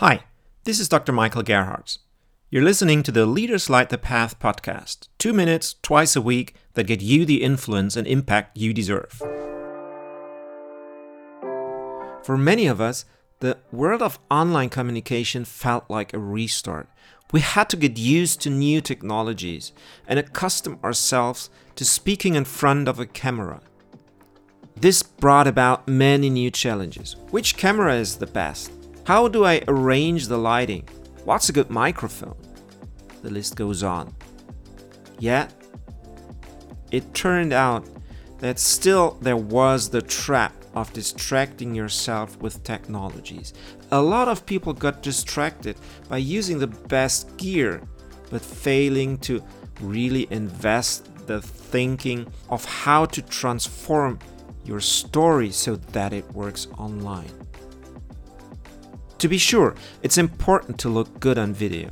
Hi, this is Dr. Michael Gerhardt. You're listening to the Leaders Light the Path podcast, two minutes twice a week that get you the influence and impact you deserve. For many of us, the world of online communication felt like a restart. We had to get used to new technologies and accustom ourselves to speaking in front of a camera. This brought about many new challenges. Which camera is the best? How do I arrange the lighting? What's a good microphone? The list goes on. Yet, it turned out that still there was the trap of distracting yourself with technologies. A lot of people got distracted by using the best gear, but failing to really invest the thinking of how to transform your story so that it works online. To be sure, it's important to look good on video.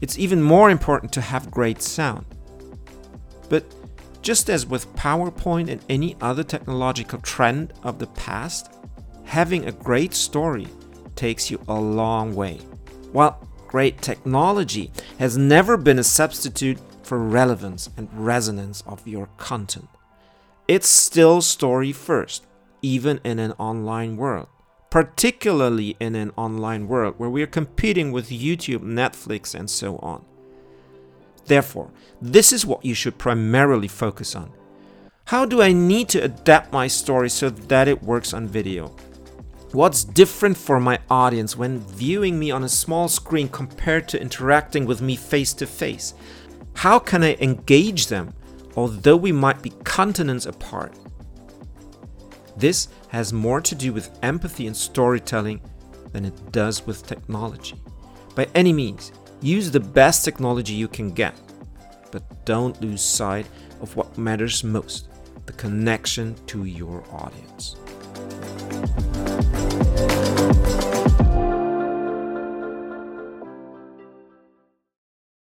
It's even more important to have great sound. But just as with PowerPoint and any other technological trend of the past, having a great story takes you a long way. While great technology has never been a substitute for relevance and resonance of your content, it's still story first, even in an online world particularly in an online world where we are competing with YouTube, Netflix, and so on. Therefore, this is what you should primarily focus on. How do I need to adapt my story so that it works on video? What's different for my audience when viewing me on a small screen compared to interacting with me face to face? How can I engage them, although we might be continents apart? This has more to do with empathy and storytelling than it does with technology. By any means, use the best technology you can get, but don't lose sight of what matters most the connection to your audience.